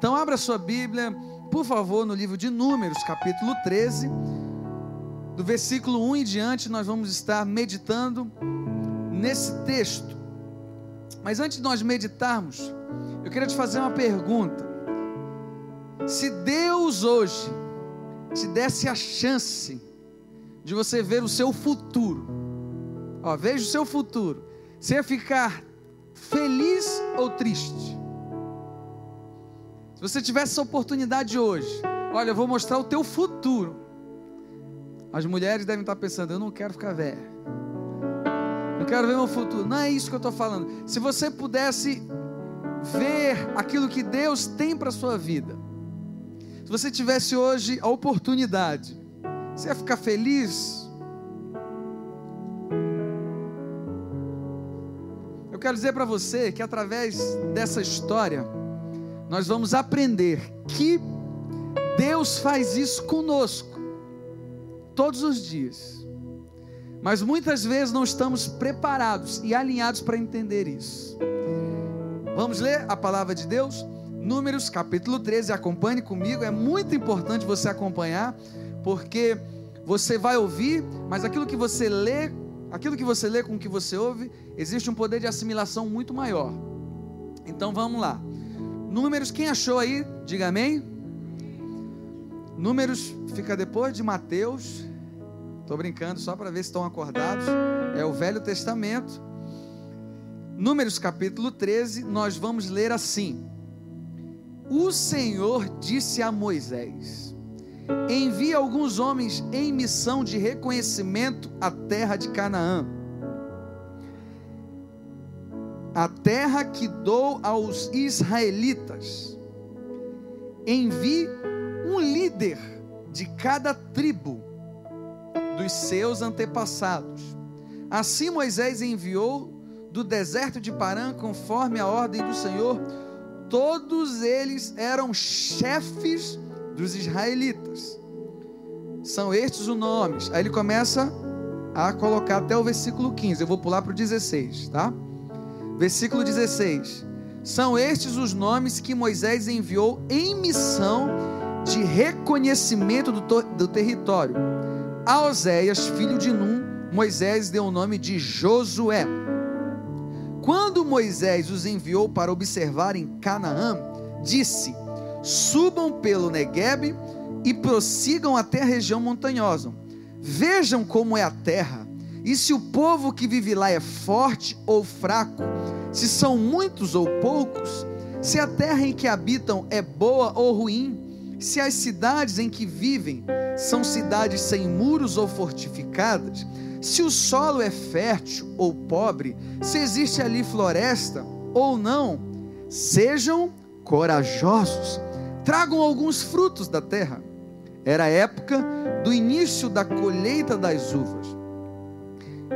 Então abra sua Bíblia, por favor, no livro de Números, capítulo 13. Do versículo 1 em diante, nós vamos estar meditando nesse texto. Mas antes de nós meditarmos, eu queria te fazer uma pergunta. Se Deus hoje te desse a chance de você ver o seu futuro, ó, veja o seu futuro, você ia ficar feliz ou triste? Se você tivesse essa oportunidade hoje, olha, eu vou mostrar o teu futuro. As mulheres devem estar pensando, eu não quero ficar velha. Não quero ver meu futuro. Não é isso que eu estou falando. Se você pudesse ver aquilo que Deus tem para a sua vida, se você tivesse hoje a oportunidade, você ia ficar feliz? Eu quero dizer para você que através dessa história, nós vamos aprender que Deus faz isso conosco, todos os dias. Mas muitas vezes não estamos preparados e alinhados para entender isso. Vamos ler a palavra de Deus? Números capítulo 13, acompanhe comigo, é muito importante você acompanhar, porque você vai ouvir, mas aquilo que você lê, aquilo que você lê com o que você ouve, existe um poder de assimilação muito maior. Então vamos lá. Números, quem achou aí? Diga amém. Números fica depois de Mateus. Estou brincando só para ver se estão acordados. É o Velho Testamento. Números capítulo 13, nós vamos ler assim: O Senhor disse a Moisés: Envie alguns homens em missão de reconhecimento à terra de Canaã a terra que dou aos israelitas. Envie um líder de cada tribo dos seus antepassados. Assim Moisés enviou do deserto de Parã, conforme a ordem do Senhor, todos eles eram chefes dos israelitas. São estes os nomes. Aí ele começa a colocar até o versículo 15. Eu vou pular para o 16, tá? Versículo 16: São estes os nomes que Moisés enviou em missão de reconhecimento do, do território. A Oséias, filho de Num, Moisés deu o nome de Josué. Quando Moisés os enviou para observar em Canaã, disse: Subam pelo Negueb e prossigam até a região montanhosa. Vejam como é a terra e se o povo que vive lá é forte ou fraco, se são muitos ou poucos, se a terra em que habitam é boa ou ruim, se as cidades em que vivem são cidades sem muros ou fortificadas, se o solo é fértil ou pobre, se existe ali floresta ou não, sejam corajosos, tragam alguns frutos da terra. Era a época do início da colheita das uvas.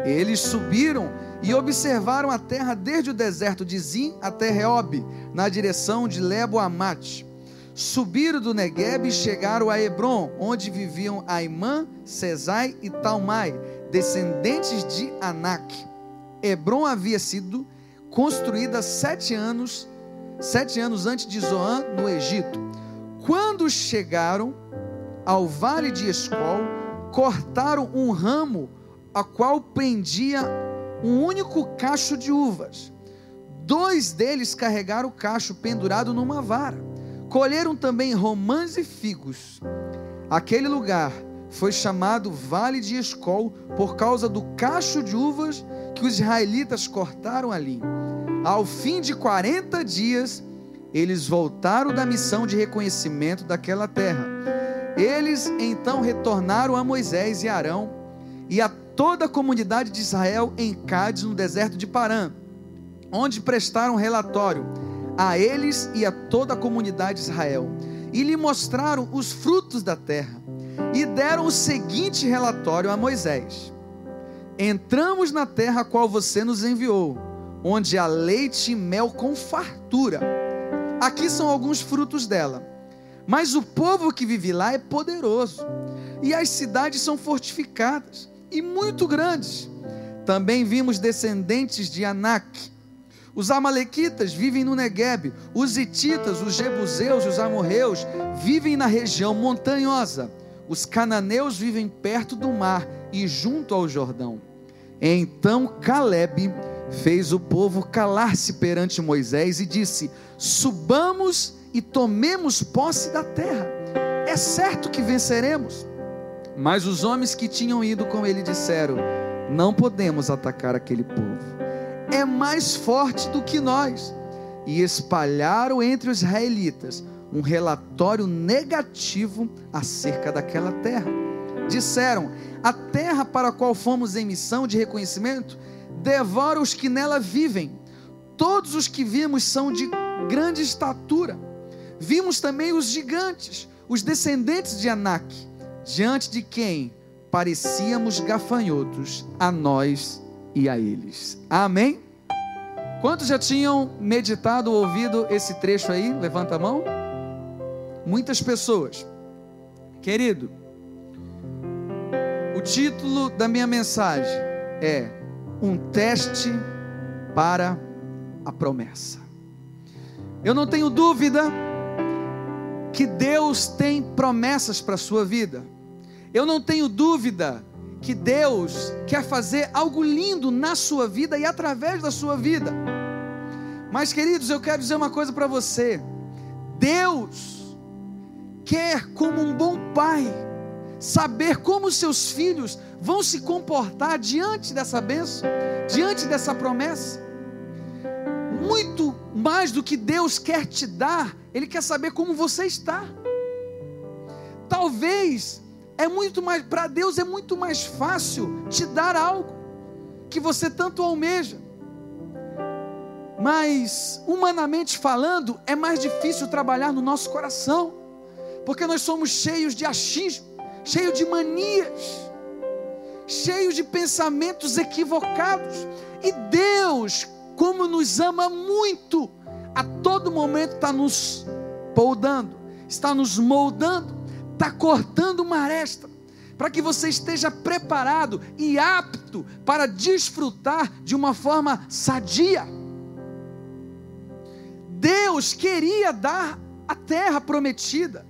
Eles subiram e observaram a terra desde o deserto de Zim até Reob, na direção de Lebo Amate. Subiram do Negueb e chegaram a Hebron, onde viviam Aimã, Cesai e Talmai, descendentes de Anak. Hebron havia sido construída sete anos, sete anos antes de Zoan, no Egito. Quando chegaram ao vale de Escol, cortaram um ramo a qual prendia um único cacho de uvas. Dois deles carregaram o cacho pendurado numa vara. Colheram também romãs e figos. Aquele lugar foi chamado Vale de Escol por causa do cacho de uvas que os israelitas cortaram ali. Ao fim de 40 dias, eles voltaram da missão de reconhecimento daquela terra. Eles então retornaram a Moisés e Arão e a toda a comunidade de Israel em Cádiz, no deserto de Parã, onde prestaram relatório a eles e a toda a comunidade de Israel, e lhe mostraram os frutos da terra, e deram o seguinte relatório a Moisés: Entramos na terra a qual você nos enviou, onde há leite e mel com fartura. Aqui são alguns frutos dela. Mas o povo que vive lá é poderoso, e as cidades são fortificadas e muito grandes. Também vimos descendentes de Anak. Os amalequitas vivem no Negueb, os hititas, os jebuseus e os amorreus vivem na região montanhosa. Os cananeus vivem perto do mar e junto ao Jordão. Então Caleb fez o povo calar-se perante Moisés e disse: Subamos e tomemos posse da terra. É certo que venceremos. Mas os homens que tinham ido com ele disseram: Não podemos atacar aquele povo é mais forte do que nós. E espalharam entre os israelitas um relatório negativo acerca daquela terra. Disseram: A terra para a qual fomos em missão de reconhecimento devora os que nela vivem. Todos os que vimos são de grande estatura. Vimos também os gigantes, os descendentes de Anak, diante de quem parecíamos gafanhotos a nós e a eles. Amém? Quantos já tinham meditado ou ouvido esse trecho aí? Levanta a mão. Muitas pessoas. Querido, o título da minha mensagem é Um teste para a promessa. Eu não tenho dúvida que Deus tem promessas para a sua vida. Eu não tenho dúvida que Deus quer fazer algo lindo na sua vida e através da sua vida. Mas, queridos, eu quero dizer uma coisa para você: Deus quer, como um bom pai, saber como seus filhos vão se comportar diante dessa bênção, diante dessa promessa. Muito mais do que Deus quer te dar, Ele quer saber como você está. Talvez é muito mais, para Deus é muito mais fácil te dar algo que você tanto almeja. Mas, humanamente falando, é mais difícil trabalhar no nosso coração, porque nós somos cheios de achismo, cheios de manias, cheios de pensamentos equivocados. E Deus, como nos ama muito, a todo momento está nos poldando, está nos moldando está cortando uma aresta, para que você esteja preparado e apto para desfrutar de uma forma sadia. Deus queria dar a terra prometida.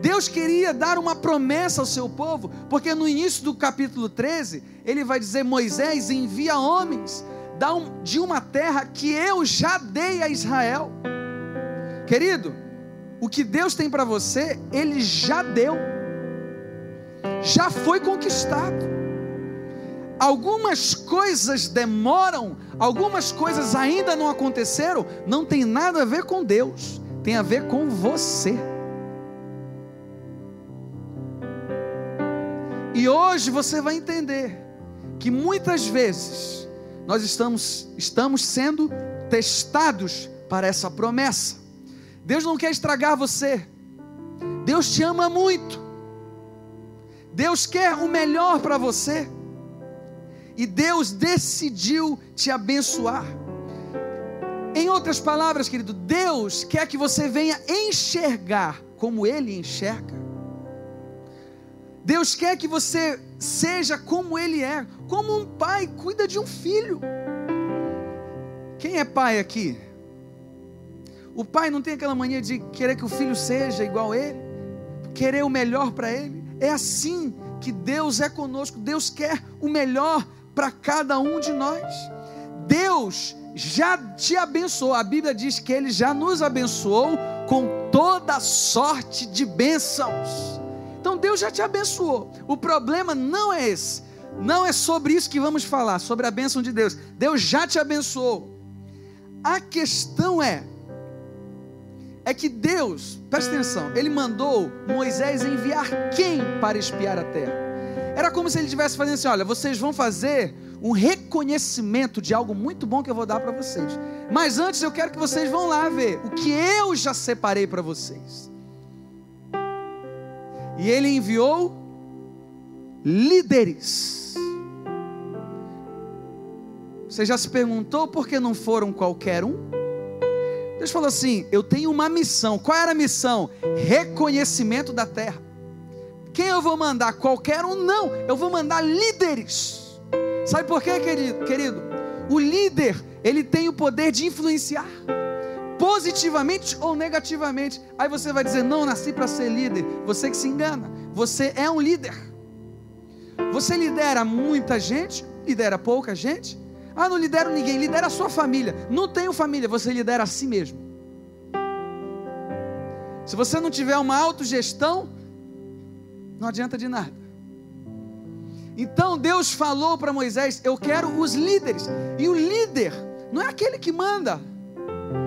Deus queria dar uma promessa ao seu povo, porque no início do capítulo 13, ele vai dizer: Moisés envia homens de uma terra que eu já dei a Israel. Querido, o que Deus tem para você, Ele já deu, já foi conquistado. Algumas coisas demoram, algumas coisas ainda não aconteceram, não tem nada a ver com Deus, tem a ver com você. E hoje você vai entender que muitas vezes nós estamos, estamos sendo testados para essa promessa. Deus não quer estragar você. Deus te ama muito. Deus quer o melhor para você. E Deus decidiu te abençoar. Em outras palavras, querido, Deus quer que você venha enxergar como Ele enxerga. Deus quer que você seja como Ele é, como um pai cuida de um filho. Quem é pai aqui? O pai não tem aquela mania de querer que o filho seja igual a ele, querer o melhor para ele. É assim que Deus é conosco. Deus quer o melhor para cada um de nós. Deus já te abençoou. A Bíblia diz que Ele já nos abençoou com toda sorte de bênçãos. Então Deus já te abençoou. O problema não é esse. Não é sobre isso que vamos falar, sobre a bênção de Deus. Deus já te abençoou. A questão é é que Deus, presta atenção, ele mandou Moisés enviar quem para espiar a terra? Era como se ele estivesse fazendo assim: olha, vocês vão fazer um reconhecimento de algo muito bom que eu vou dar para vocês. Mas antes eu quero que vocês vão lá ver o que eu já separei para vocês. E ele enviou líderes. Você já se perguntou por que não foram qualquer um? Deus falou assim: Eu tenho uma missão. Qual era a missão? Reconhecimento da terra. Quem eu vou mandar? Qualquer um? Não. Eu vou mandar líderes. Sabe por quê, querido? querido? O líder, ele tem o poder de influenciar positivamente ou negativamente. Aí você vai dizer: "Não nasci para ser líder". Você que se engana. Você é um líder. Você lidera muita gente, lidera pouca gente. Ah, não lidero ninguém, lidera a sua família. Não tenho família, você lidera a si mesmo. Se você não tiver uma autogestão, não adianta de nada. Então Deus falou para Moisés: Eu quero os líderes. E o líder não é aquele que manda.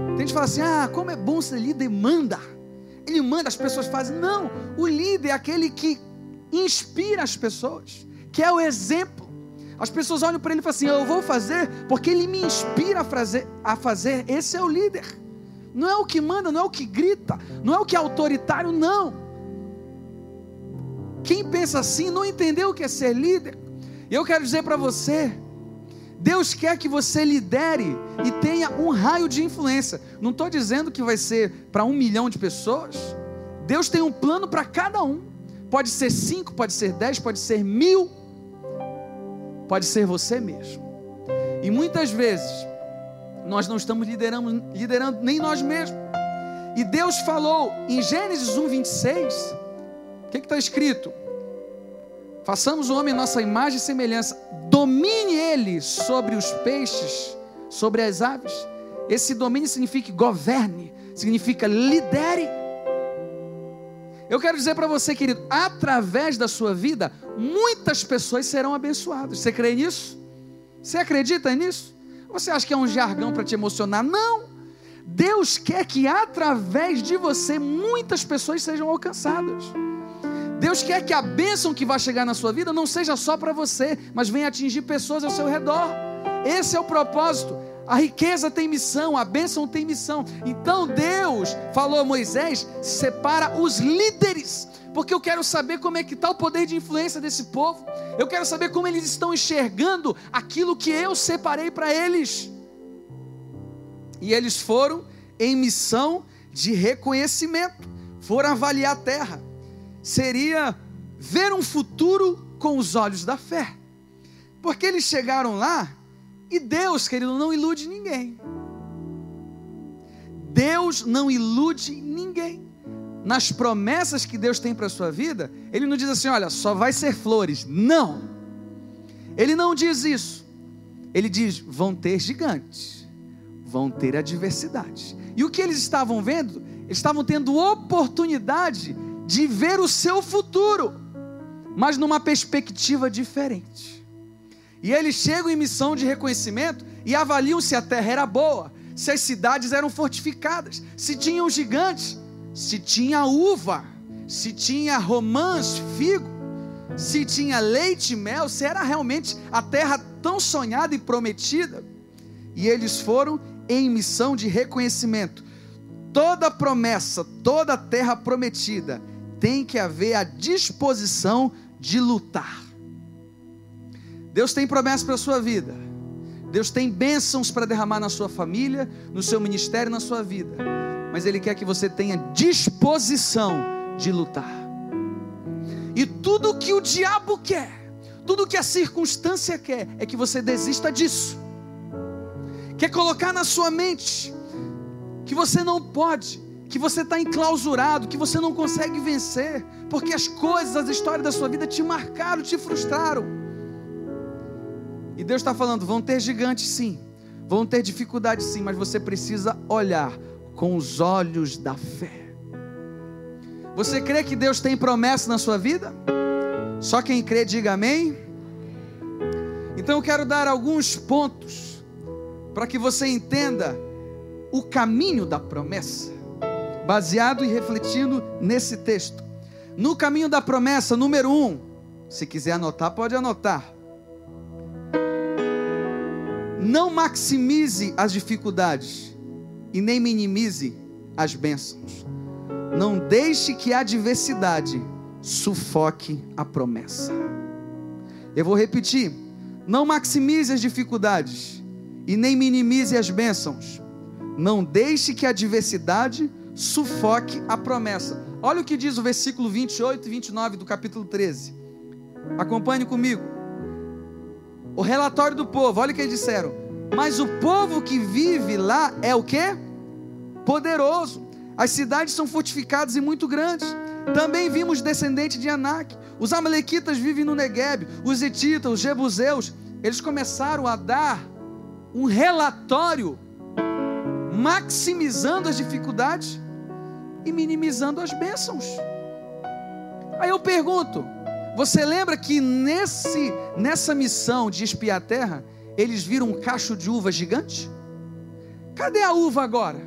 Tem gente que fala assim: Ah, como é bom ser líder, manda. Ele manda, as pessoas fazem. Não, o líder é aquele que inspira as pessoas, que é o exemplo. As pessoas olham para ele e falam assim: Eu vou fazer porque ele me inspira a fazer, a fazer. Esse é o líder. Não é o que manda, não é o que grita, não é o que é autoritário, não. Quem pensa assim não entendeu o que é ser líder. Eu quero dizer para você: Deus quer que você lidere e tenha um raio de influência. Não estou dizendo que vai ser para um milhão de pessoas. Deus tem um plano para cada um. Pode ser cinco, pode ser dez, pode ser mil, pode ser você mesmo. E muitas vezes nós não estamos liderando, liderando nem nós mesmos. E Deus falou em Gênesis 1, 26 que está escrito? Façamos o homem nossa imagem e semelhança, domine ele sobre os peixes, sobre as aves. Esse domínio significa governe, significa lidere. Eu quero dizer para você, querido, através da sua vida, muitas pessoas serão abençoadas. Você crê nisso? Você acredita nisso? Você acha que é um jargão para te emocionar? Não. Deus quer que através de você muitas pessoas sejam alcançadas. Deus quer que a bênção que vai chegar na sua vida não seja só para você, mas venha atingir pessoas ao seu redor. Esse é o propósito. A riqueza tem missão, a bênção tem missão. Então Deus falou a Moisés: separa os líderes, porque eu quero saber como é que está o poder de influência desse povo. Eu quero saber como eles estão enxergando aquilo que eu separei para eles. E eles foram em missão de reconhecimento, foram avaliar a terra seria ver um futuro com os olhos da fé. Porque eles chegaram lá e Deus, querido, não ilude ninguém. Deus não ilude ninguém. Nas promessas que Deus tem para a sua vida, Ele não diz assim: olha, só vai ser flores. Não. Ele não diz isso. Ele diz: vão ter gigantes, vão ter adversidades. E o que eles estavam vendo? Eles estavam tendo oportunidade de ver o seu futuro, mas numa perspectiva diferente. E eles chegam em missão de reconhecimento e avaliam se a terra era boa, se as cidades eram fortificadas, se tinham gigantes, se tinha uva, se tinha romãs, figo, se tinha leite e mel, se era realmente a terra tão sonhada e prometida. E eles foram em missão de reconhecimento. Toda promessa, toda terra prometida tem que haver a disposição de lutar. Deus tem promessas para a sua vida. Deus tem bênçãos para derramar na sua família, no seu ministério, na sua vida. Mas Ele quer que você tenha disposição de lutar. E tudo que o diabo quer, tudo que a circunstância quer, é que você desista disso. Quer colocar na sua mente que você não pode, que você está enclausurado, que você não consegue vencer, porque as coisas, as histórias da sua vida te marcaram, te frustraram. E Deus está falando: vão ter gigantes sim, vão ter dificuldades sim, mas você precisa olhar com os olhos da fé. Você crê que Deus tem promessa na sua vida? Só quem crê, diga amém. Então eu quero dar alguns pontos para que você entenda o caminho da promessa baseado e refletindo nesse texto. No caminho da promessa, número um, se quiser anotar, pode anotar. Não maximize as dificuldades e nem minimize as bênçãos. Não deixe que a adversidade sufoque a promessa. Eu vou repetir: não maximize as dificuldades e nem minimize as bênçãos. Não deixe que a adversidade sufoque a promessa. Olha o que diz o versículo 28 e 29 do capítulo 13. Acompanhe comigo. O relatório do povo, olha o que eles disseram: Mas o povo que vive lá é o que? Poderoso. As cidades são fortificadas e muito grandes. Também vimos descendentes de Anak. Os amalequitas vivem no Negueb. Os etitas, os jebuseus, eles começaram a dar um relatório maximizando as dificuldades e minimizando as bênçãos. Aí eu pergunto: você lembra que nesse nessa missão de espiar a terra, eles viram um cacho de uva gigante? Cadê a uva agora?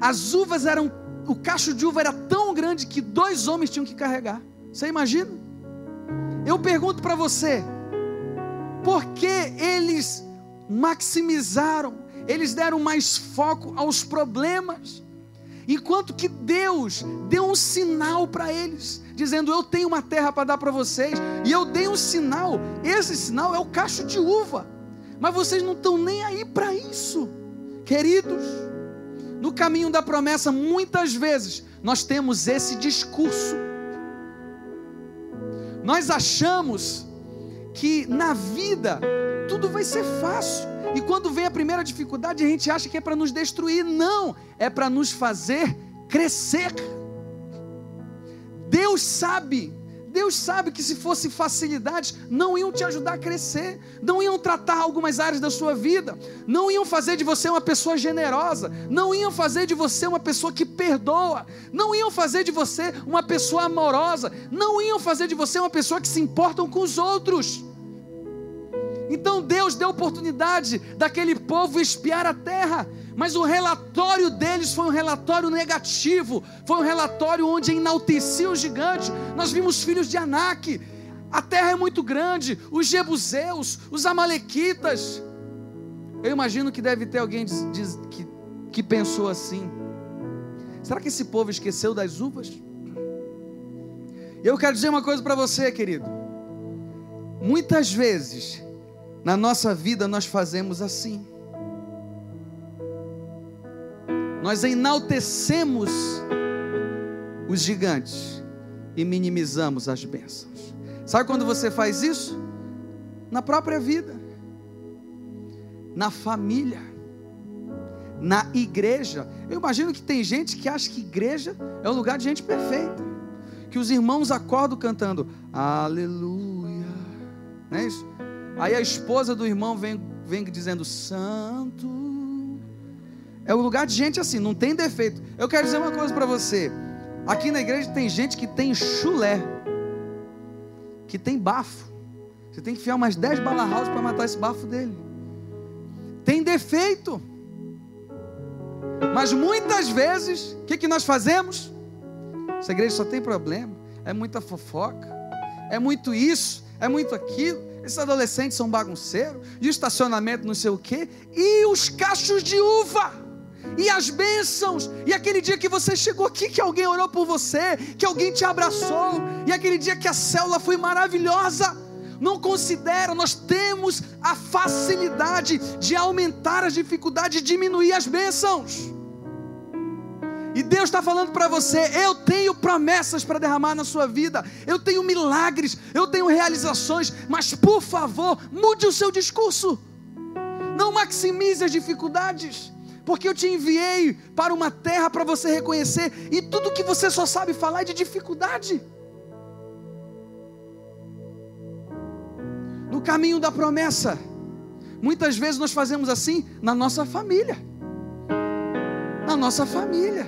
As uvas eram o cacho de uva era tão grande que dois homens tinham que carregar. Você imagina? Eu pergunto para você, por que eles maximizaram, eles deram mais foco aos problemas? Enquanto que Deus deu um sinal para eles, dizendo: Eu tenho uma terra para dar para vocês, e eu dei um sinal, esse sinal é o cacho de uva, mas vocês não estão nem aí para isso, queridos. No caminho da promessa, muitas vezes, nós temos esse discurso. Nós achamos que na vida tudo vai ser fácil. E quando vem a primeira dificuldade, a gente acha que é para nos destruir. Não, é para nos fazer crescer. Deus sabe, Deus sabe que se fosse facilidades, não iam te ajudar a crescer, não iam tratar algumas áreas da sua vida, não iam fazer de você uma pessoa generosa, não iam fazer de você uma pessoa que perdoa, não iam fazer de você uma pessoa amorosa, não iam fazer de você uma pessoa que se importam com os outros. Então Deus deu oportunidade daquele povo espiar a terra, mas o relatório deles foi um relatório negativo, foi um relatório onde enaltecia o gigante. Nós vimos filhos de Anak, a terra é muito grande, os jebuseus, os amalequitas. Eu imagino que deve ter alguém diz, diz, que, que pensou assim: será que esse povo esqueceu das uvas? Eu quero dizer uma coisa para você, querido. Muitas vezes na nossa vida nós fazemos assim. Nós enaltecemos os gigantes e minimizamos as bênçãos. Sabe quando você faz isso? Na própria vida, na família, na igreja. Eu imagino que tem gente que acha que igreja é um lugar de gente perfeita, que os irmãos acordam cantando Aleluia, não é isso? Aí a esposa do irmão vem, vem dizendo: Santo. É o lugar de gente assim, não tem defeito. Eu quero dizer uma coisa para você. Aqui na igreja tem gente que tem chulé, que tem bafo. Você tem que enfiar umas 10 bala house para matar esse bafo dele. Tem defeito. Mas muitas vezes, o que, que nós fazemos? Essa igreja só tem problema. É muita fofoca. É muito isso. É muito aquilo. Esses adolescentes são bagunceiros, e o estacionamento não sei o quê, e os cachos de uva, e as bênçãos, e aquele dia que você chegou aqui, que alguém orou por você, que alguém te abraçou, e aquele dia que a célula foi maravilhosa. Não considera, nós temos a facilidade de aumentar as dificuldades, diminuir as bênçãos. E Deus está falando para você: eu tenho promessas para derramar na sua vida, eu tenho milagres, eu tenho realizações, mas por favor, mude o seu discurso, não maximize as dificuldades, porque eu te enviei para uma terra para você reconhecer, e tudo que você só sabe falar é de dificuldade. No caminho da promessa, muitas vezes nós fazemos assim na nossa família. Na nossa família.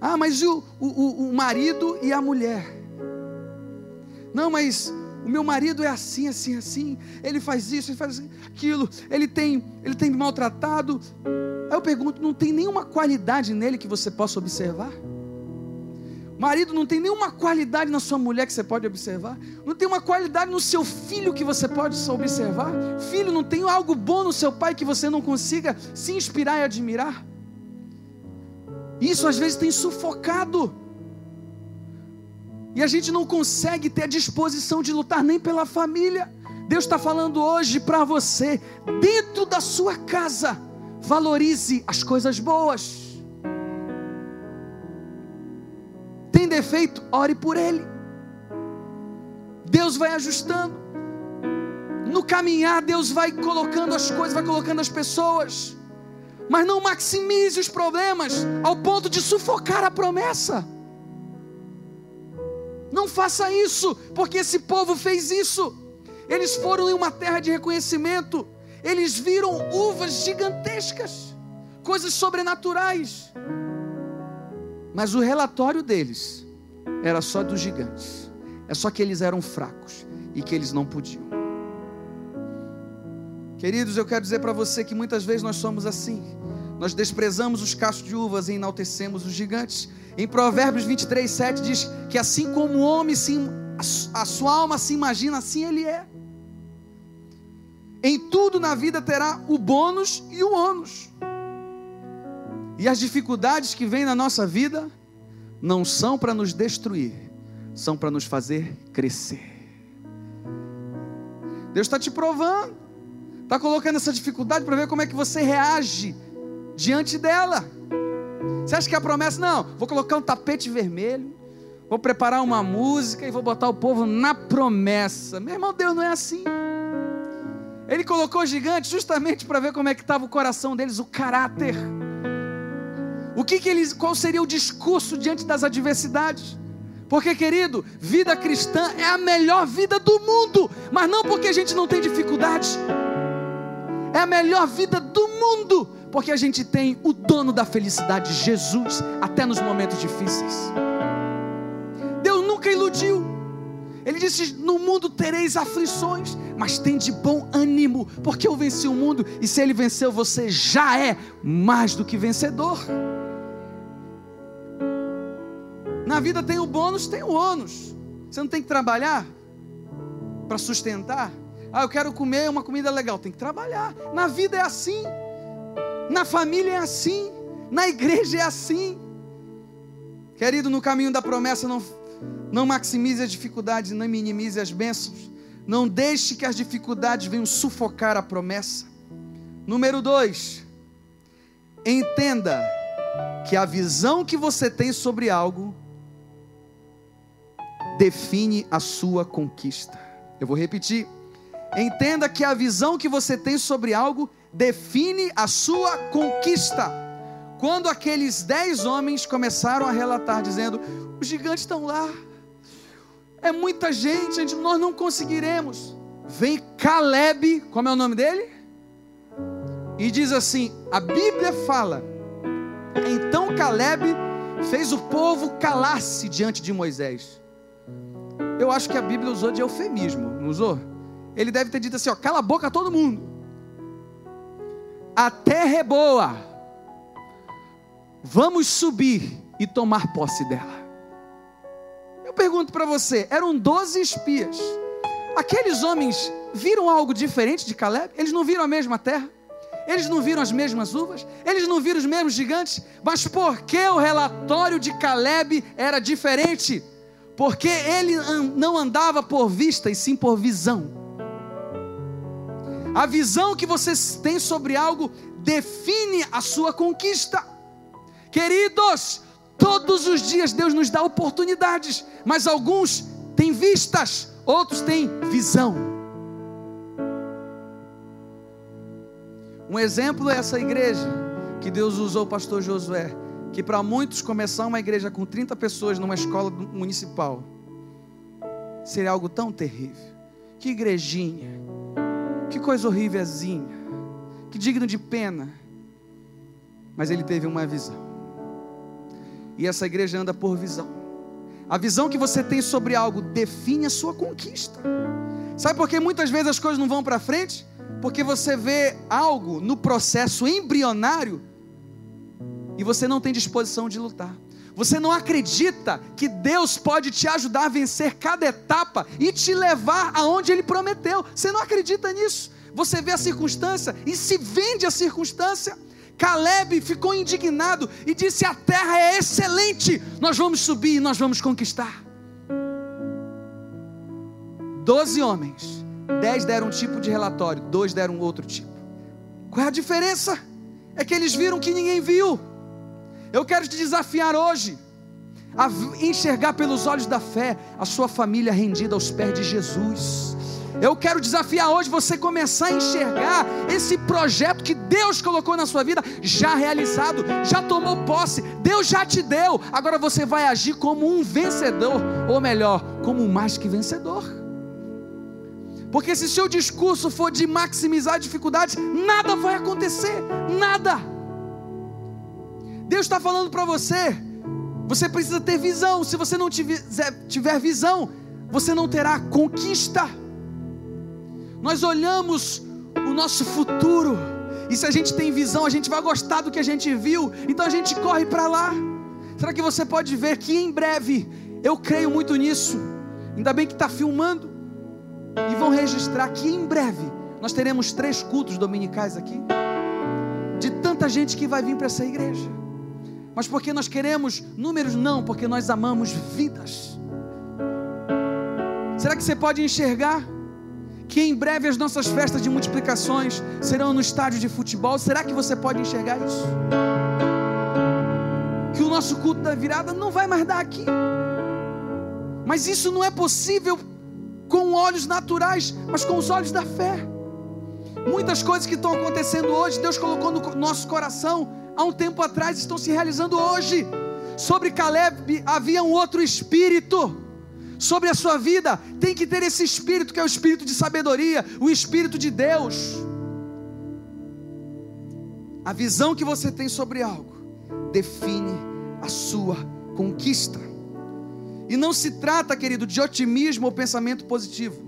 Ah, mas o, o, o marido e a mulher? Não, mas o meu marido é assim, assim, assim. Ele faz isso, ele faz aquilo. Ele tem, ele tem me maltratado. Aí eu pergunto: não tem nenhuma qualidade nele que você possa observar? Marido, não tem nenhuma qualidade na sua mulher que você pode observar? Não tem uma qualidade no seu filho que você pode observar? Filho, não tem algo bom no seu pai que você não consiga se inspirar e admirar? Isso às vezes tem sufocado. E a gente não consegue ter a disposição de lutar nem pela família. Deus está falando hoje para você, dentro da sua casa, valorize as coisas boas. Tem defeito? Ore por ele. Deus vai ajustando. No caminhar, Deus vai colocando as coisas, vai colocando as pessoas. Mas não maximize os problemas ao ponto de sufocar a promessa. Não faça isso, porque esse povo fez isso. Eles foram em uma terra de reconhecimento, eles viram uvas gigantescas, coisas sobrenaturais. Mas o relatório deles era só dos gigantes. É só que eles eram fracos e que eles não podiam. Queridos, eu quero dizer para você que muitas vezes nós somos assim. Nós desprezamos os cachos de uvas e enaltecemos os gigantes. Em Provérbios 23, 7 diz que assim como o homem, se, a sua alma se imagina, assim ele é. Em tudo na vida terá o bônus e o ônus. E as dificuldades que vêm na nossa vida não são para nos destruir, são para nos fazer crescer. Deus está te provando, está colocando essa dificuldade para ver como é que você reage diante dela. Você acha que a promessa, não, vou colocar um tapete vermelho, vou preparar uma música e vou botar o povo na promessa. Meu irmão, Deus não é assim. Ele colocou gigantes justamente para ver como é que estava o coração deles, o caráter. O que, que eles, qual seria o discurso diante das adversidades? Porque, querido, vida cristã é a melhor vida do mundo, mas não porque a gente não tem dificuldades. É a melhor vida do mundo, porque a gente tem o dono da felicidade, Jesus, até nos momentos difíceis. Deus nunca iludiu. Ele disse: No mundo tereis aflições, mas tem de bom ânimo, porque eu venci o mundo, e se ele venceu, você já é mais do que vencedor. Na vida tem o bônus, tem o ônus. Você não tem que trabalhar para sustentar. Ah, eu quero comer uma comida legal. Tem que trabalhar. Na vida é assim. Na família é assim. Na igreja é assim. Querido, no caminho da promessa não não maximize as dificuldades, não minimize as bênçãos. Não deixe que as dificuldades venham sufocar a promessa. Número dois, entenda que a visão que você tem sobre algo define a sua conquista. Eu vou repetir. Entenda que a visão que você tem sobre algo define a sua conquista. Quando aqueles dez homens começaram a relatar, dizendo: os gigantes estão lá, é muita gente, nós não conseguiremos. Vem Caleb, como é o nome dele? E diz assim: a Bíblia fala. Então Caleb fez o povo calar-se diante de Moisés. Eu acho que a Bíblia usou de eufemismo, não usou? Ele deve ter dito assim: ó, cala a boca todo mundo. A terra é boa. Vamos subir e tomar posse dela pergunto para você: eram 12 espias. Aqueles homens viram algo diferente de Caleb? Eles não viram a mesma terra? Eles não viram as mesmas uvas? Eles não viram os mesmos gigantes? Mas por que o relatório de Caleb era diferente? Porque ele não andava por vista e sim por visão. A visão que você tem sobre algo define a sua conquista. Queridos, Todos os dias Deus nos dá oportunidades, mas alguns têm vistas, outros têm visão. Um exemplo é essa igreja que Deus usou o pastor Josué, que para muitos começar uma igreja com 30 pessoas numa escola municipal seria algo tão terrível. Que igrejinha, que coisa horrívelzinha, que digno de pena. Mas ele teve uma visão. E essa igreja anda por visão. A visão que você tem sobre algo define a sua conquista. Sabe por que muitas vezes as coisas não vão para frente? Porque você vê algo no processo embrionário e você não tem disposição de lutar. Você não acredita que Deus pode te ajudar a vencer cada etapa e te levar aonde Ele prometeu. Você não acredita nisso. Você vê a circunstância e se vende a circunstância. Caleb ficou indignado e disse: A terra é excelente, nós vamos subir e nós vamos conquistar. Doze homens, dez deram um tipo de relatório, dois deram outro tipo. Qual é a diferença? É que eles viram que ninguém viu. Eu quero te desafiar hoje a enxergar pelos olhos da fé a sua família rendida aos pés de Jesus Eu quero desafiar hoje você começar a enxergar esse projeto que Deus colocou na sua vida já realizado, já tomou posse, Deus já te deu. Agora você vai agir como um vencedor, ou melhor, como um mais que vencedor. Porque se seu discurso for de maximizar dificuldades, nada vai acontecer, nada. Deus está falando para você, você precisa ter visão. Se você não tiver visão, você não terá conquista. Nós olhamos o nosso futuro, e se a gente tem visão, a gente vai gostar do que a gente viu, então a gente corre para lá. Será que você pode ver que em breve, eu creio muito nisso, ainda bem que está filmando, e vão registrar que em breve nós teremos três cultos dominicais aqui, de tanta gente que vai vir para essa igreja, mas porque nós queremos números? Não, porque nós amamos vidas. Será que você pode enxergar? que em breve as nossas festas de multiplicações serão no estádio de futebol. Será que você pode enxergar isso? Que o nosso culto da virada não vai mais dar aqui. Mas isso não é possível com olhos naturais, mas com os olhos da fé. Muitas coisas que estão acontecendo hoje, Deus colocou no nosso coração há um tempo atrás, estão se realizando hoje. Sobre Caleb havia um outro espírito sobre a sua vida, tem que ter esse espírito que é o espírito de sabedoria, o espírito de Deus. A visão que você tem sobre algo define a sua conquista. E não se trata, querido, de otimismo ou pensamento positivo,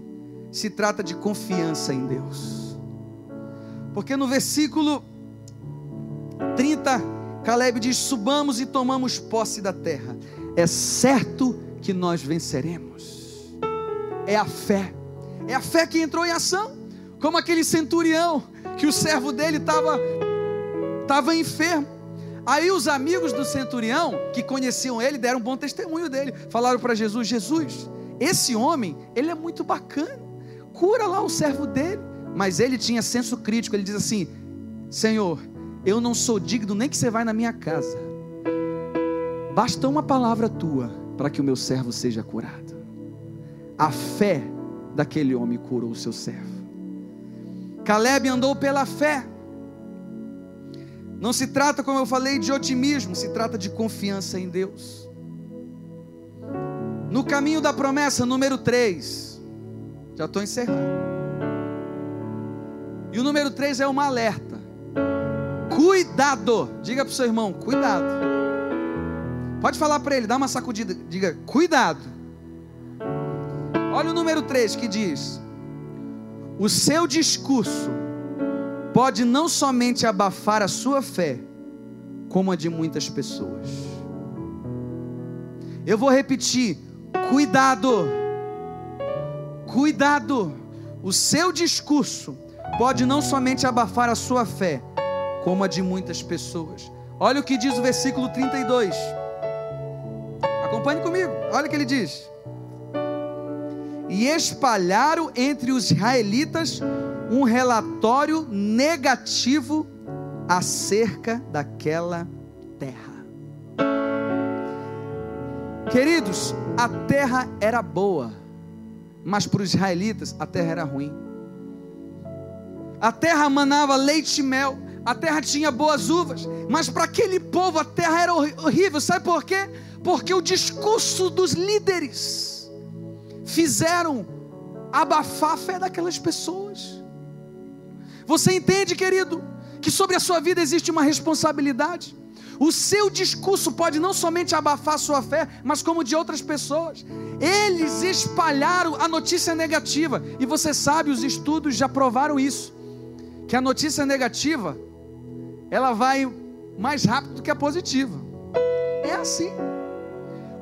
se trata de confiança em Deus. Porque no versículo 30, Caleb diz: Subamos e tomamos posse da terra. É certo que nós venceremos. É a fé. É a fé que entrou em ação. Como aquele centurião que o servo dele estava estava enfermo. Aí os amigos do centurião que conheciam ele deram um bom testemunho dele. Falaram para Jesus: Jesus, esse homem, ele é muito bacana. Cura lá o servo dele. Mas ele tinha senso crítico. Ele diz assim: Senhor, eu não sou digno nem que você vá na minha casa. Basta uma palavra tua para que o meu servo seja curado. A fé daquele homem curou o seu servo. Caleb andou pela fé. Não se trata, como eu falei, de otimismo, se trata de confiança em Deus. No caminho da promessa, número 3. Já estou encerrando. E o número 3 é uma alerta. Cuidado. Diga para o seu irmão: cuidado Pode falar para ele, dá uma sacudida, diga: cuidado. Olha o número 3 que diz: O seu discurso pode não somente abafar a sua fé, como a de muitas pessoas. Eu vou repetir: cuidado, cuidado. O seu discurso pode não somente abafar a sua fé, como a de muitas pessoas. Olha o que diz o versículo 32. Acompanhe comigo, olha o que ele diz. E espalharam entre os israelitas um relatório negativo acerca daquela terra. Queridos, a terra era boa, mas para os israelitas a terra era ruim. A terra manava leite e mel, a terra tinha boas uvas, mas para aquele povo a terra era horrível. Sabe por quê? porque o discurso dos líderes fizeram abafar a fé daquelas pessoas. Você entende, querido, que sobre a sua vida existe uma responsabilidade? O seu discurso pode não somente abafar a sua fé, mas como de outras pessoas. Eles espalharam a notícia negativa, e você sabe, os estudos já provaram isso, que a notícia negativa ela vai mais rápido do que a positiva. É assim.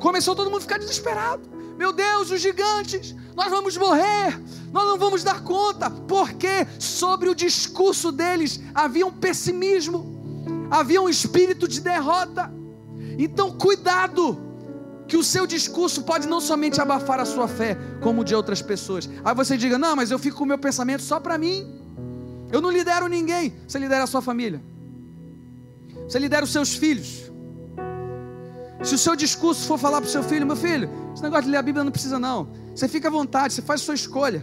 Começou todo mundo a ficar desesperado. Meu Deus, os gigantes, nós vamos morrer, nós não vamos dar conta, porque sobre o discurso deles havia um pessimismo, havia um espírito de derrota. Então, cuidado, que o seu discurso pode não somente abafar a sua fé, como de outras pessoas. Aí você diga: Não, mas eu fico com o meu pensamento só para mim, eu não lidero ninguém. Você lidera a sua família, você lidera os seus filhos, se o seu discurso for falar para o seu filho, meu filho, esse negócio de ler a Bíblia não precisa não. Você fica à vontade, você faz a sua escolha.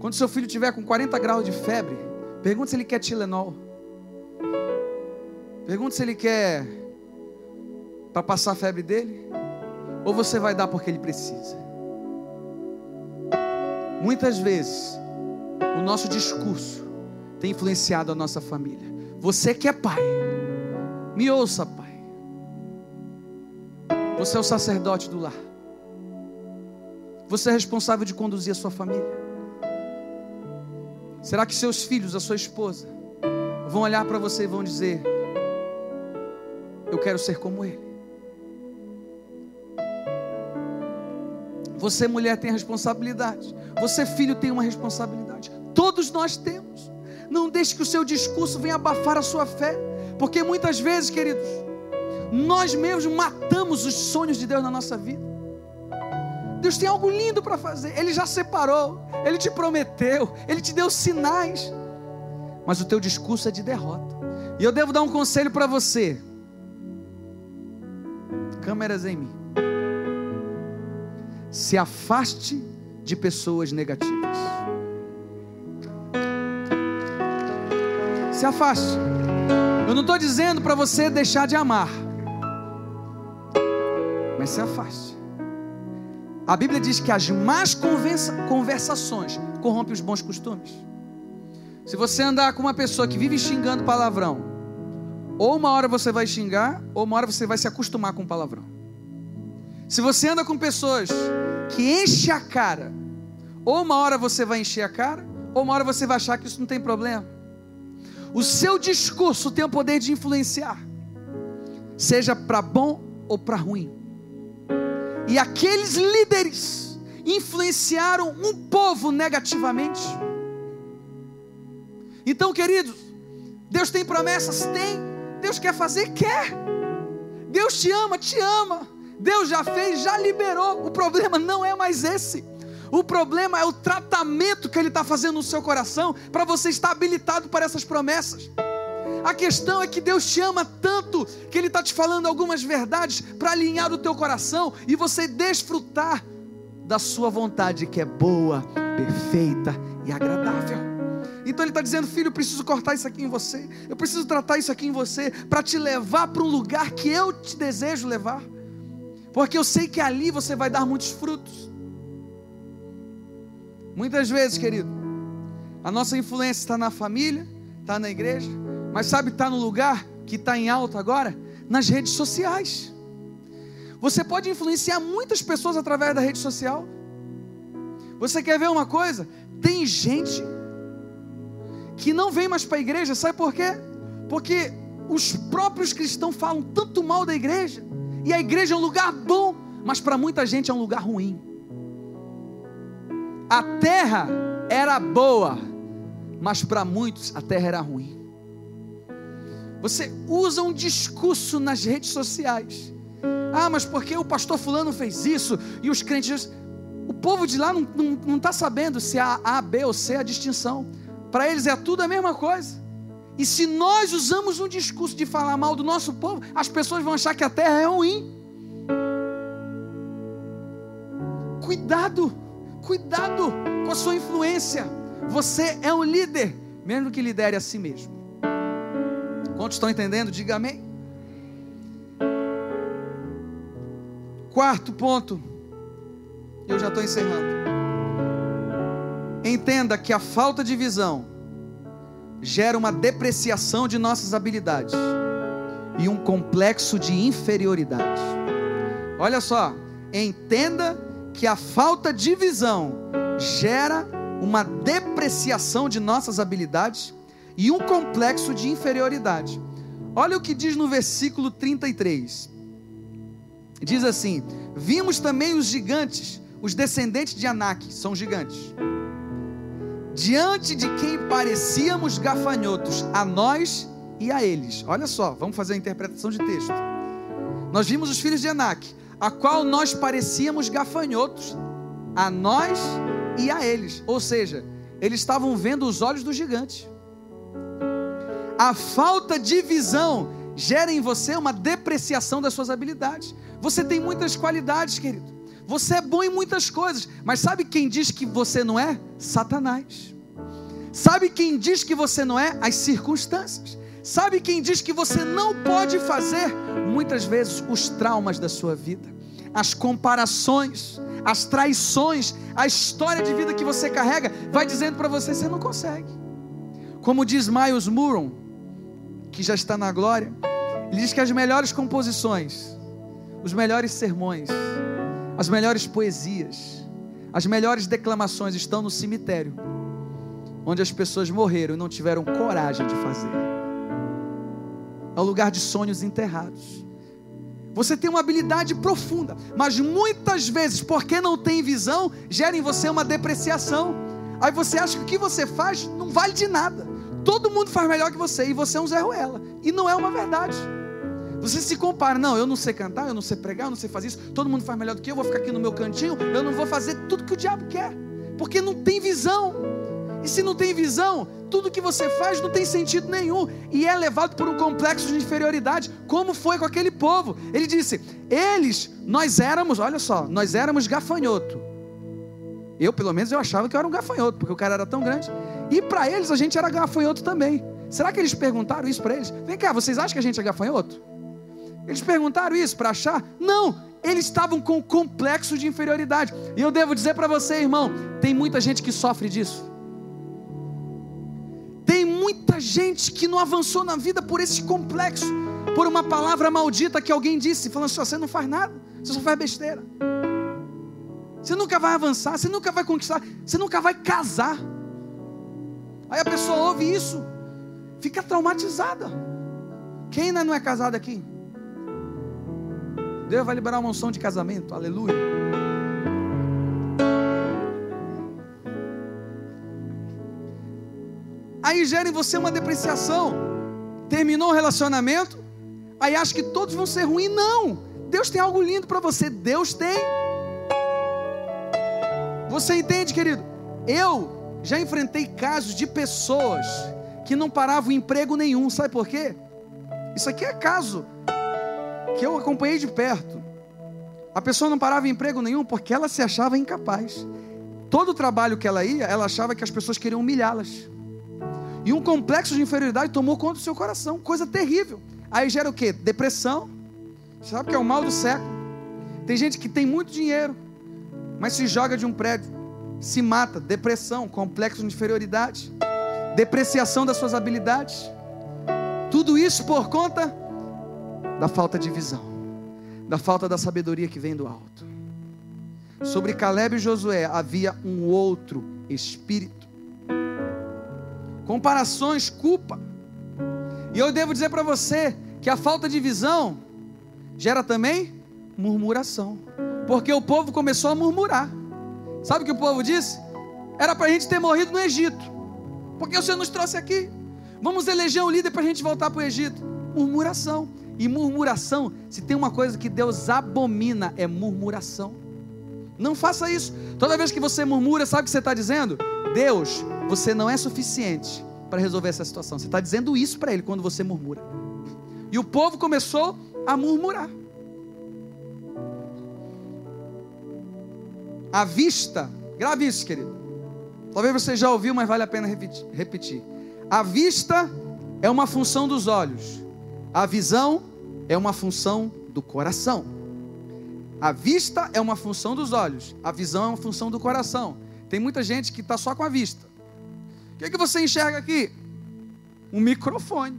Quando seu filho tiver com 40 graus de febre, pergunte se ele quer Tilenol. Pergunte se ele quer para passar a febre dele, ou você vai dar porque ele precisa. Muitas vezes, o nosso discurso tem influenciado a nossa família. Você que é pai, me ouça, pai. Você é o sacerdote do lar. Você é responsável de conduzir a sua família. Será que seus filhos, a sua esposa, vão olhar para você e vão dizer: Eu quero ser como ele? Você, mulher, tem responsabilidade. Você, filho, tem uma responsabilidade. Todos nós temos. Não deixe que o seu discurso venha abafar a sua fé. Porque muitas vezes, queridos, nós mesmos matamos os sonhos de Deus na nossa vida. Deus tem algo lindo para fazer. Ele já separou, ele te prometeu, ele te deu sinais. Mas o teu discurso é de derrota. E eu devo dar um conselho para você. Câmeras em mim. Se afaste de pessoas negativas. Se afaste. Eu não estou dizendo para você deixar de amar, mas se afaste. A Bíblia diz que as más conversações corrompem os bons costumes. Se você andar com uma pessoa que vive xingando palavrão, ou uma hora você vai xingar, ou uma hora você vai se acostumar com palavrão. Se você anda com pessoas que enchem a cara, ou uma hora você vai encher a cara, ou uma hora você vai achar que isso não tem problema. O seu discurso tem o poder de influenciar, seja para bom ou para ruim. E aqueles líderes influenciaram um povo negativamente. Então, queridos, Deus tem promessas? Tem. Deus quer fazer? Quer. Deus te ama? Te ama. Deus já fez, já liberou. O problema não é mais esse. O problema é o tratamento que Ele está fazendo no seu coração para você estar habilitado para essas promessas. A questão é que Deus te ama tanto que Ele está te falando algumas verdades para alinhar o teu coração e você desfrutar da sua vontade que é boa, perfeita e agradável. Então Ele está dizendo, filho, eu preciso cortar isso aqui em você, eu preciso tratar isso aqui em você para te levar para um lugar que eu te desejo levar, porque eu sei que ali você vai dar muitos frutos. Muitas vezes, querido, a nossa influência está na família, está na igreja, mas sabe, está no lugar que está em alta agora? Nas redes sociais. Você pode influenciar muitas pessoas através da rede social. Você quer ver uma coisa? Tem gente que não vem mais para a igreja, sabe por quê? Porque os próprios cristãos falam tanto mal da igreja, e a igreja é um lugar bom, mas para muita gente é um lugar ruim. A terra era boa, mas para muitos a terra era ruim. Você usa um discurso nas redes sociais. Ah, mas porque o pastor Fulano fez isso e os crentes. O povo de lá não está tá sabendo se é A, B ou C a distinção. Para eles é tudo a mesma coisa. E se nós usamos um discurso de falar mal do nosso povo, as pessoas vão achar que a terra é ruim. Cuidado Cuidado com a sua influência. Você é um líder, mesmo que lidere a si mesmo. Quantos estão entendendo? Diga amém. Quarto ponto, eu já estou encerrando. Entenda que a falta de visão gera uma depreciação de nossas habilidades e um complexo de inferioridade. Olha só, entenda que a falta de visão gera uma depreciação de nossas habilidades e um complexo de inferioridade. Olha o que diz no versículo 33. Diz assim: Vimos também os gigantes, os descendentes de Anak, são gigantes, diante de quem parecíamos gafanhotos, a nós e a eles. Olha só, vamos fazer a interpretação de texto. Nós vimos os filhos de Anak, a qual nós parecíamos gafanhotos, a nós e a eles. Ou seja, eles estavam vendo os olhos dos gigantes. A falta de visão gera em você uma depreciação das suas habilidades. Você tem muitas qualidades, querido. Você é bom em muitas coisas, mas sabe quem diz que você não é? Satanás. Sabe quem diz que você não é? As circunstâncias. Sabe quem diz que você não pode fazer? Muitas vezes os traumas da sua vida, as comparações, as traições, a história de vida que você carrega, vai dizendo para você: você não consegue. Como diz Miles Muron, que já está na glória, ele diz que as melhores composições, os melhores sermões, as melhores poesias, as melhores declamações estão no cemitério, onde as pessoas morreram e não tiveram coragem de fazer. É o lugar de sonhos enterrados. Você tem uma habilidade profunda, mas muitas vezes, porque não tem visão, gera em você uma depreciação. Aí você acha que o que você faz não vale de nada. Todo mundo faz melhor que você e você é um Zé Ruela. E não é uma verdade. Você se compara, não, eu não sei cantar, eu não sei pregar, eu não sei fazer isso, todo mundo faz melhor do que eu, eu vou ficar aqui no meu cantinho, eu não vou fazer tudo que o diabo quer, porque não tem visão. E se não tem visão, tudo que você faz não tem sentido nenhum e é levado por um complexo de inferioridade, como foi com aquele povo. Ele disse: "Eles, nós éramos, olha só, nós éramos gafanhoto. Eu, pelo menos, eu achava que eu era um gafanhoto, porque o cara era tão grande. E para eles a gente era gafanhoto também. Será que eles perguntaram isso para eles? Vem cá, vocês acham que a gente é gafanhoto? Eles perguntaram isso para achar? Não, eles estavam com complexo de inferioridade. E eu devo dizer para você, irmão, tem muita gente que sofre disso. Tem muita gente que não avançou na vida por esse complexo, por uma palavra maldita que alguém disse, falando assim: você não faz nada, você só faz besteira. Você nunca vai avançar, você nunca vai conquistar, você nunca vai casar. Aí a pessoa ouve isso, fica traumatizada. Quem ainda não é casado aqui? Deus vai liberar uma unção de casamento, aleluia. Aí gera em você uma depreciação. Terminou o relacionamento, aí acha que todos vão ser ruins. Não, Deus tem algo lindo para você. Deus tem. Você entende, querido? Eu já enfrentei casos de pessoas que não paravam emprego nenhum. Sabe por quê? Isso aqui é caso que eu acompanhei de perto. A pessoa não parava em emprego nenhum porque ela se achava incapaz. Todo o trabalho que ela ia, ela achava que as pessoas queriam humilhá-las. E um complexo de inferioridade tomou conta do seu coração, coisa terrível. Aí gera o que? Depressão. Sabe que é o mal do século. Tem gente que tem muito dinheiro, mas se joga de um prédio, se mata, depressão, complexo de inferioridade, depreciação das suas habilidades. Tudo isso por conta da falta de visão, da falta da sabedoria que vem do alto. Sobre Caleb e Josué havia um outro espírito. Comparações, culpa. E eu devo dizer para você que a falta de visão gera também murmuração. Porque o povo começou a murmurar. Sabe o que o povo disse? Era para a gente ter morrido no Egito. Porque você nos trouxe aqui. Vamos eleger um líder para a gente voltar para o Egito. Murmuração. E murmuração, se tem uma coisa que Deus abomina, é murmuração. Não faça isso. Toda vez que você murmura, sabe o que você está dizendo? Deus, você não é suficiente para resolver essa situação. Você está dizendo isso para Ele quando você murmura. E o povo começou a murmurar. A vista, grave isso, querido. Talvez você já ouviu, mas vale a pena repetir. A vista é uma função dos olhos a visão é uma função do coração. A vista é uma função dos olhos, a visão é uma função do coração. Tem muita gente que está só com a vista. O que, é que você enxerga aqui? Um microfone.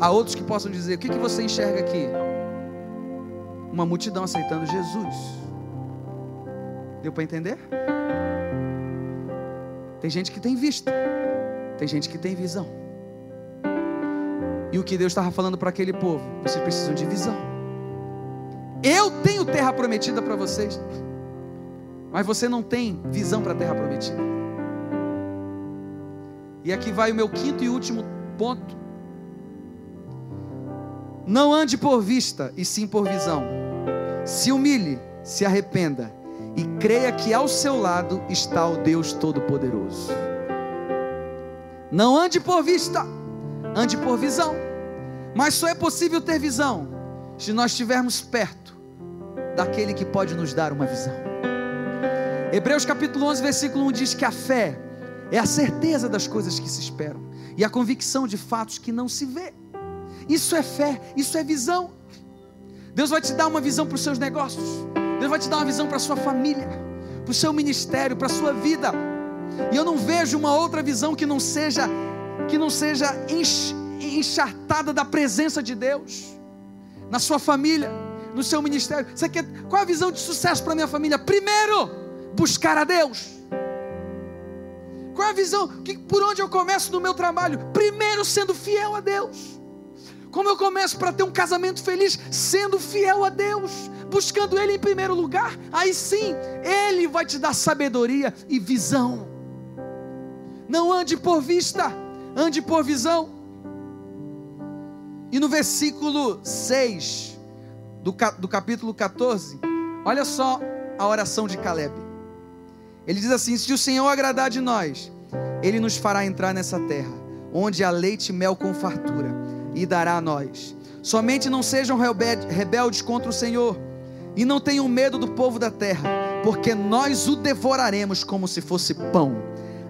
Há outros que possam dizer: o que, é que você enxerga aqui? Uma multidão aceitando Jesus. Deu para entender? Tem gente que tem vista, tem gente que tem visão. E o que Deus estava falando para aquele povo? Vocês precisam de visão. Eu tenho terra prometida para vocês, mas você não tem visão para a terra prometida. E aqui vai o meu quinto e último ponto. Não ande por vista, e sim por visão. Se humilhe, se arrependa e creia que ao seu lado está o Deus Todo-Poderoso. Não ande por vista, ande por visão. Mas só é possível ter visão se nós estivermos perto daquele que pode nos dar uma visão. Hebreus capítulo 11, versículo 1 diz que a fé é a certeza das coisas que se esperam e a convicção de fatos que não se vê. Isso é fé, isso é visão. Deus vai te dar uma visão para os seus negócios. Deus vai te dar uma visão para a sua família, para o seu ministério, para a sua vida. E eu não vejo uma outra visão que não seja que não seja enchartada da presença de Deus na sua família, no seu ministério. Você quer qual a visão de sucesso para minha família? Primeiro, buscar a Deus. Qual a visão? Que, por onde eu começo no meu trabalho? Primeiro, sendo fiel a Deus. Como eu começo para ter um casamento feliz? Sendo fiel a Deus, buscando Ele em primeiro lugar. Aí sim, Ele vai te dar sabedoria e visão. Não ande por vista, ande por visão. E no versículo 6 do, do capítulo 14, olha só a oração de Caleb. Ele diz assim: Se o Senhor agradar de nós, Ele nos fará entrar nessa terra, onde há leite e mel com fartura, e dará a nós. Somente não sejam rebeldes contra o Senhor, e não tenham medo do povo da terra, porque nós o devoraremos como se fosse pão.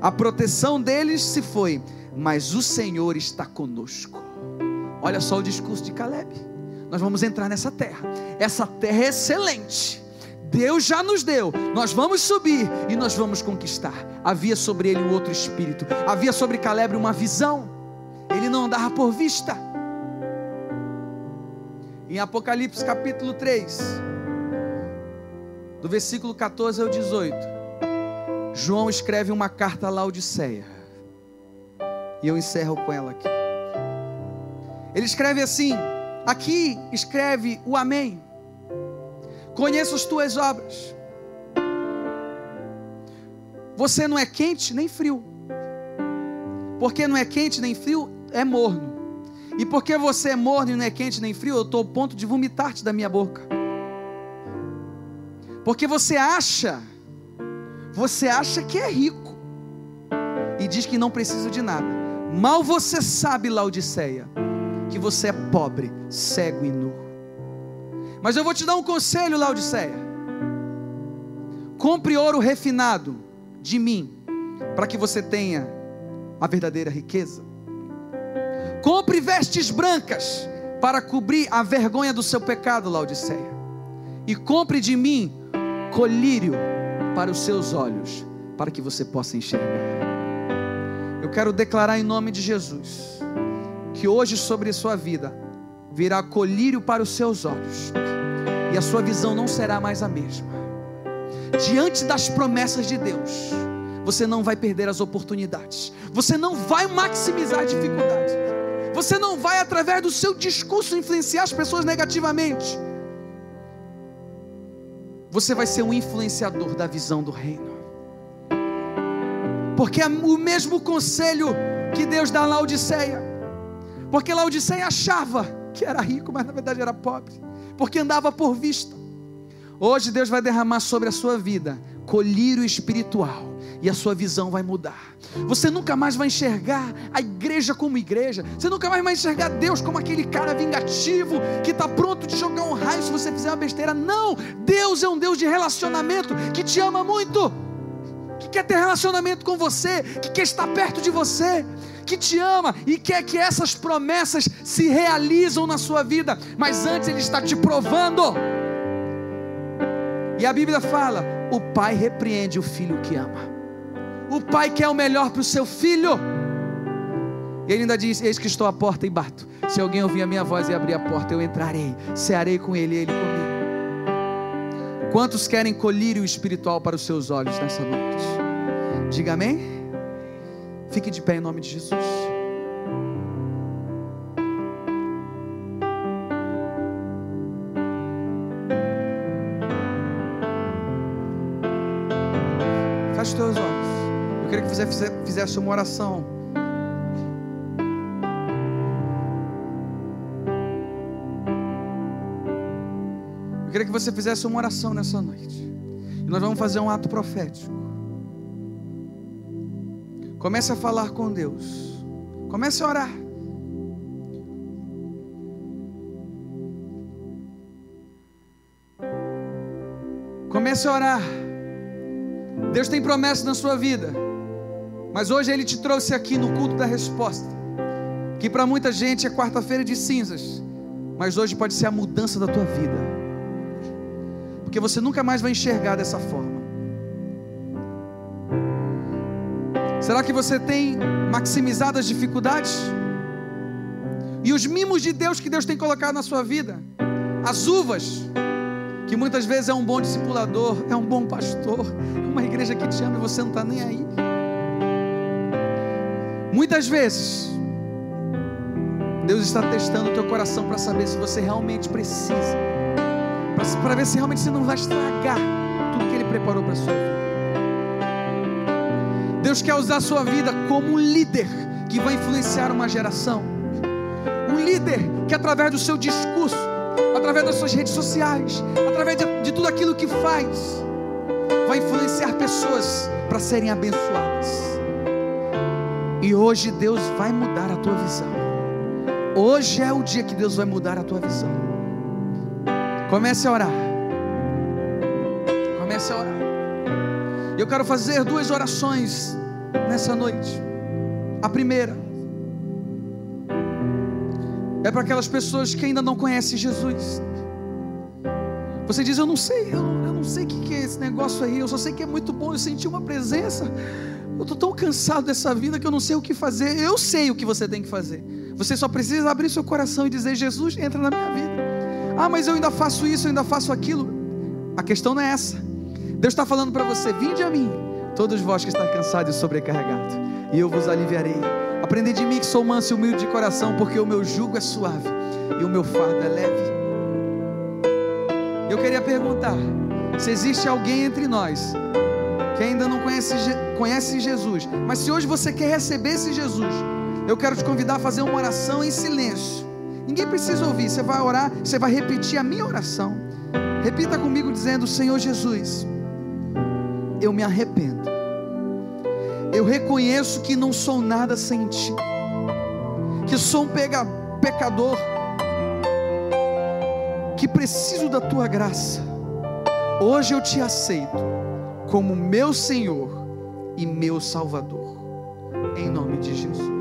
A proteção deles se foi, mas o Senhor está conosco. Olha só o discurso de Caleb. Nós vamos entrar nessa terra. Essa terra é excelente. Deus já nos deu. Nós vamos subir e nós vamos conquistar. Havia sobre ele um outro espírito. Havia sobre Caleb uma visão. Ele não andava por vista. Em Apocalipse capítulo 3, do versículo 14 ao 18, João escreve uma carta a Laodiceia. E eu encerro com ela aqui. Ele escreve assim: aqui escreve o Amém. Conheço as tuas obras. Você não é quente nem frio. Porque não é quente nem frio, é morno. E porque você é morno e não é quente nem frio, eu estou ao ponto de vomitar-te da minha boca. Porque você acha, você acha que é rico e diz que não precisa de nada. Mal você sabe, Laodiceia, que você é pobre, cego e nu. Mas eu vou te dar um conselho, Laodiceia. Compre ouro refinado de mim, para que você tenha a verdadeira riqueza. Compre vestes brancas para cobrir a vergonha do seu pecado, Laodiceia. E compre de mim colírio para os seus olhos, para que você possa enxergar. Eu quero declarar em nome de Jesus que hoje sobre sua vida virá colírio para os seus olhos, e a sua visão não será mais a mesma. Diante das promessas de Deus, você não vai perder as oportunidades, você não vai maximizar a dificuldade, você não vai, através do seu discurso, influenciar as pessoas negativamente. Você vai ser um influenciador da visão do reino. Porque é o mesmo conselho que Deus dá a Laodiceia porque Laodiceia achava que era rico, mas na verdade era pobre, porque andava por vista. Hoje Deus vai derramar sobre a sua vida colírio espiritual e a sua visão vai mudar. Você nunca mais vai enxergar a igreja como igreja. Você nunca mais vai enxergar Deus como aquele cara vingativo que está pronto de jogar um raio se você fizer uma besteira. Não! Deus é um Deus de relacionamento que te ama muito, que quer ter relacionamento com você, que quer estar perto de você que te ama e quer que essas promessas se realizam na sua vida, mas antes Ele está te provando. E a Bíblia fala: o pai repreende o filho que ama. O pai quer o melhor para o seu filho. E ele ainda diz: Eis que estou à porta e bato. Se alguém ouvir a minha voz e abrir a porta, eu entrarei, cearei com ele e ele comigo. Quantos querem colírio espiritual para os seus olhos nessa noite? Diga amém. Fique de pé em nome de Jesus. Feche os teus olhos. Eu queria que você fizesse uma oração. Eu queria que você fizesse uma oração nessa noite. E nós vamos fazer um ato profético. Comece a falar com Deus. Comece a orar. Comece a orar. Deus tem promessa na sua vida. Mas hoje Ele te trouxe aqui no culto da resposta. Que para muita gente é quarta-feira de cinzas. Mas hoje pode ser a mudança da tua vida. Porque você nunca mais vai enxergar dessa forma. Será que você tem maximizado as dificuldades? E os mimos de Deus que Deus tem colocado na sua vida? As uvas, que muitas vezes é um bom discipulador, é um bom pastor, é uma igreja que te ama e você não está nem aí. Muitas vezes, Deus está testando o teu coração para saber se você realmente precisa, para ver se realmente você não vai estragar tudo que Ele preparou para a sua vida. Deus quer usar a sua vida como um líder que vai influenciar uma geração. Um líder que, através do seu discurso, através das suas redes sociais, através de, de tudo aquilo que faz, vai influenciar pessoas para serem abençoadas. E hoje Deus vai mudar a tua visão. Hoje é o dia que Deus vai mudar a tua visão. Comece a orar. Comece a orar. Eu quero fazer duas orações nessa noite. A primeira é para aquelas pessoas que ainda não conhecem Jesus. Você diz: Eu não sei, eu, eu não sei o que é esse negócio aí, eu só sei que é muito bom. Eu senti uma presença. Eu estou tão cansado dessa vida que eu não sei o que fazer. Eu sei o que você tem que fazer. Você só precisa abrir seu coração e dizer: Jesus, entra na minha vida. Ah, mas eu ainda faço isso, eu ainda faço aquilo. A questão não é essa. Deus está falando para você: vinde a mim, todos vós que estão cansados e sobrecarregados, e eu vos aliviarei. Aprendei de mim que sou manso e humilde de coração, porque o meu jugo é suave e o meu fardo é leve. Eu queria perguntar: se existe alguém entre nós que ainda não conhece, conhece Jesus, mas se hoje você quer receber esse Jesus, eu quero te convidar a fazer uma oração em silêncio. Ninguém precisa ouvir, você vai orar, você vai repetir a minha oração. Repita comigo dizendo: Senhor Jesus eu me arrependo. Eu reconheço que não sou nada sem ti, que sou um pecador, que preciso da tua graça. Hoje eu te aceito como meu Senhor e meu Salvador, em nome de Jesus.